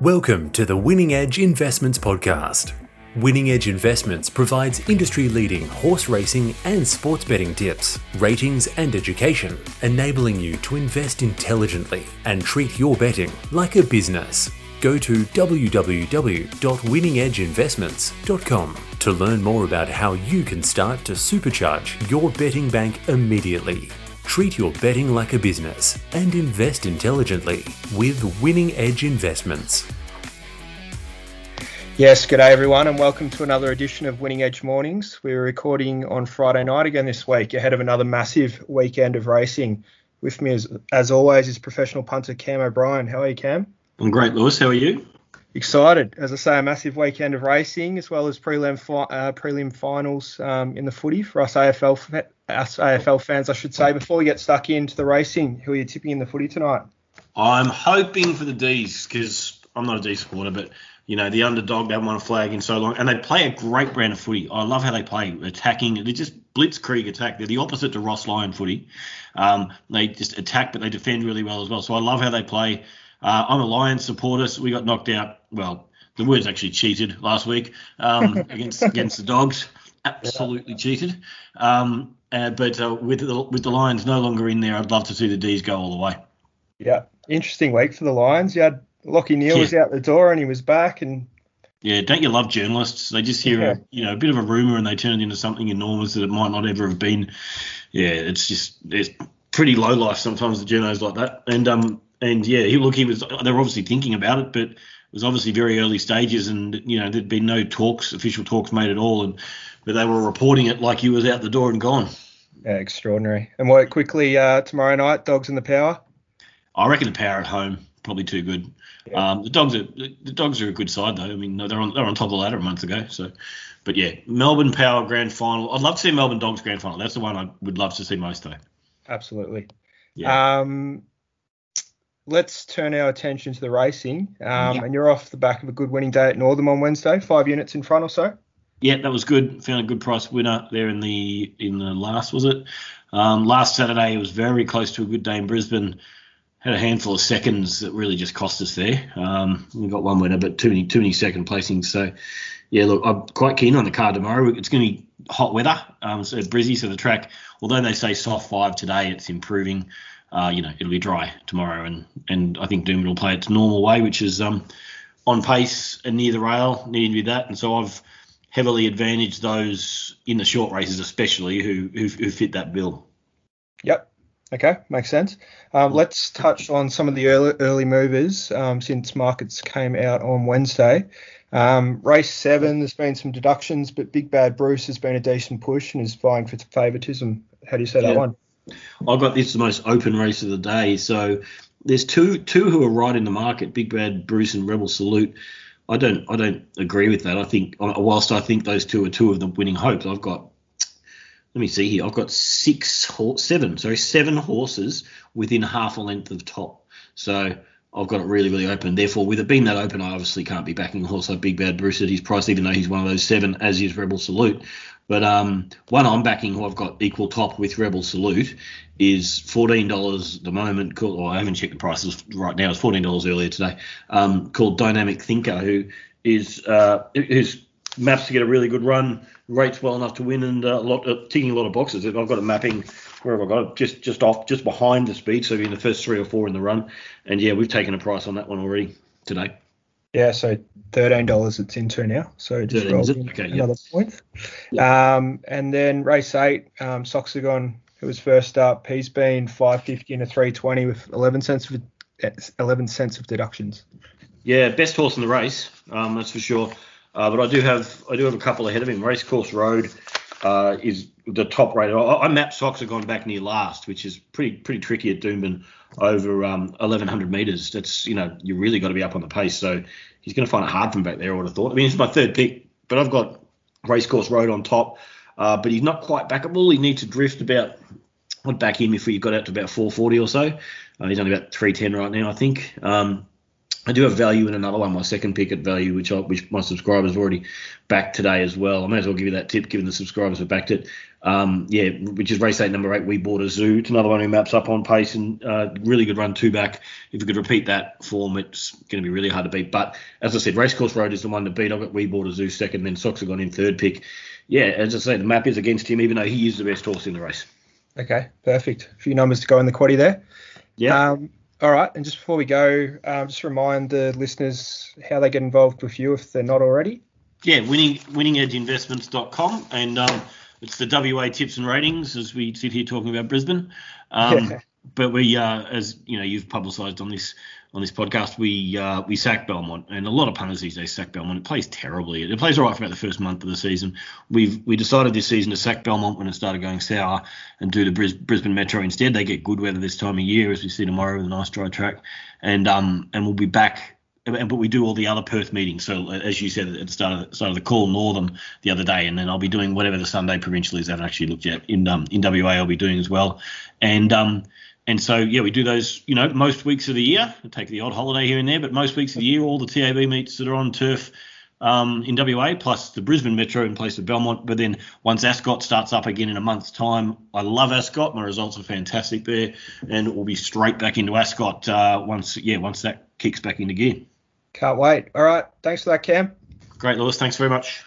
Welcome to the Winning Edge Investments Podcast. Winning Edge Investments provides industry leading horse racing and sports betting tips, ratings, and education, enabling you to invest intelligently and treat your betting like a business. Go to www.winningedgeinvestments.com to learn more about how you can start to supercharge your betting bank immediately. Treat your betting like a business and invest intelligently with Winning Edge Investments. Yes, good day everyone, and welcome to another edition of Winning Edge Mornings. We're recording on Friday night again this week, ahead of another massive weekend of racing. With me, as, as always, is professional punter Cam O'Brien. How are you, Cam? I'm great, Lewis. How are you? Excited, as I say, a massive weekend of racing, as well as prelim fi- uh, prelim finals um, in the footy for us AFL us AFL fans, I should say. Before we get stuck into the racing, who are you tipping in the footy tonight? I'm hoping for the D's because I'm not a D supporter, but you know the underdog they haven't won a flag in so long, and they play a great brand of footy. I love how they play attacking. They just blitzkrieg attack. They're the opposite to Ross Lyon footy. Um, they just attack, but they defend really well as well. So I love how they play. Uh, I'm a Lions supporter. So we got knocked out. Well, the words actually cheated last week um, against against the Dogs. Absolutely yeah. cheated. Um, uh, but uh, with the with the Lions no longer in there, I'd love to see the D's go all the way. Yeah, interesting week for the Lions. You had Lachie Neale yeah. was out the door and he was back, and yeah, don't you love journalists? They just hear yeah. a, you know a bit of a rumor and they turn it into something enormous that it might not ever have been. Yeah, it's just it's pretty low life sometimes the journos like that. And um and yeah, he look he was they were obviously thinking about it, but it was obviously very early stages and you know there'd been no talks, official talks made at all, and but they were reporting it like he was out the door and gone. Yeah, extraordinary. And what quickly uh, tomorrow night, dogs in the power. I reckon the power at home probably too good. Yeah. Um, the dogs are the dogs are a good side though. I mean they're on they're on top of the ladder a month ago. So, but yeah, Melbourne Power Grand Final. I'd love to see Melbourne Dogs Grand Final. That's the one I would love to see most though. Absolutely. Yeah. Um, let's turn our attention to the racing. Um, yeah. And you're off the back of a good winning day at Northam on Wednesday, five units in front or so. Yeah, that was good. Found a good price winner there in the in the last was it? Um, last Saturday it was very close to a good day in Brisbane. Had a handful of seconds that really just cost us there. Um, we got one winner, but too many too many second placings. So yeah, look, I'm quite keen on the car tomorrow. It's going to be hot weather, um, so Brizzy, so the track, although they say soft five today, it's improving. Uh, you know, it'll be dry tomorrow, and and I think Doomben will play its normal way, which is um, on pace and near the rail, needing to be that. And so I've heavily advantaged those in the short races, especially who who, who fit that bill. Yep. Okay, makes sense. Um, let's touch on some of the early, early movers um, since markets came out on Wednesday. Um, race seven, there's been some deductions, but Big Bad Bruce has been a decent push and is vying for favouritism. How do you say yeah. that one? I've got this the most open race of the day. So there's two two who are right in the market, Big Bad Bruce and Rebel Salute. I don't I don't agree with that. I think whilst I think those two are two of the winning hopes, I've got let me see here. I've got six seven sorry seven horses within half a length of top. So I've got it really, really open. Therefore, with it being that open, I obviously can't be backing a horse like Big Bad Bruce at his price, even though he's one of those seven, as is Rebel Salute. But um, one I'm backing, who I've got equal top with Rebel Salute, is fourteen dollars at the moment. Called, or I haven't checked the prices right now. It's fourteen dollars earlier today. Um, called Dynamic Thinker, who is uh, who's maps to get a really good run, rates well enough to win, and a lot uh, ticking a lot of boxes. I've got a mapping where have I got it? Just just off, just behind the speed, so in the first three or four in the run. And yeah, we've taken a price on that one already today. Yeah, so thirteen dollars it's into now. So just rolled okay, another yep. point. Yep. Um, and then race eight, um, Soxagon, who was first up, he's been five fifty and a three twenty with eleven cents of eleven cents of deductions. Yeah, best horse in the race, um, that's for sure. Uh, but I do have I do have a couple ahead of him. Racecourse Road uh, is the top rate. I, I have gone back near last, which is pretty pretty tricky at Doomben over um, 1100 meters. That's you know you really got to be up on the pace. So he's going to find it hard from back there. I would have thought. I mean, it's my third pick, but I've got Racecourse Road on top. Uh, but he's not quite backable. He needs to drift about. I'd back him if we got out to about 440 or so. Uh, he's only about 310 right now, I think. Um, I do have value in another one, my second pick at value, which I, which my subscribers already backed today as well. I may as well give you that tip, given the subscribers have backed it. Um, yeah, which is race eight, number eight. We bought a zoo. It's another one who maps up on pace and uh, really good run two back. If we could repeat that form, it's going to be really hard to beat. But as I said, Racecourse Road is the one to beat. I've got We bought a zoo second, then Sox have gone in third pick. Yeah, as I say, the map is against him, even though he is the best horse in the race. Okay, perfect. A few numbers to go in the quaddy there. Yeah. Um, all right, and just before we go, um, just remind the listeners how they get involved with you if they're not already. Yeah, winning winningedgeinvestments.com and um, it's the WA tips and ratings as we sit here talking about Brisbane. Um, Yeah. But we, uh, as you know, you've publicised on this on this podcast, we uh, we sack Belmont, and a lot of punters these days sack Belmont. It plays terribly. It plays all right for about the first month of the season. We've we decided this season to sack Belmont when it started going sour, and do the Bris- Brisbane Metro instead. They get good weather this time of year, as we see tomorrow with a nice dry track, and um and we'll be back but we do all the other Perth meetings. So as you said at the start of the, start of the call, Northam the other day, and then I'll be doing whatever the Sunday provincial is. I haven't actually looked yet. In um, in WA, I'll be doing as well, and um and so yeah, we do those. You know, most weeks of the year. I take the odd holiday here and there, but most weeks of the year, all the TAB meets that are on turf. Um, in WA, plus the Brisbane Metro in place of Belmont. But then once Ascot starts up again in a month's time, I love Ascot. My results are fantastic there, and we'll be straight back into Ascot uh, once yeah once that kicks back into gear. Can't wait. All right, thanks for that, Cam. Great, Lewis. Thanks very much.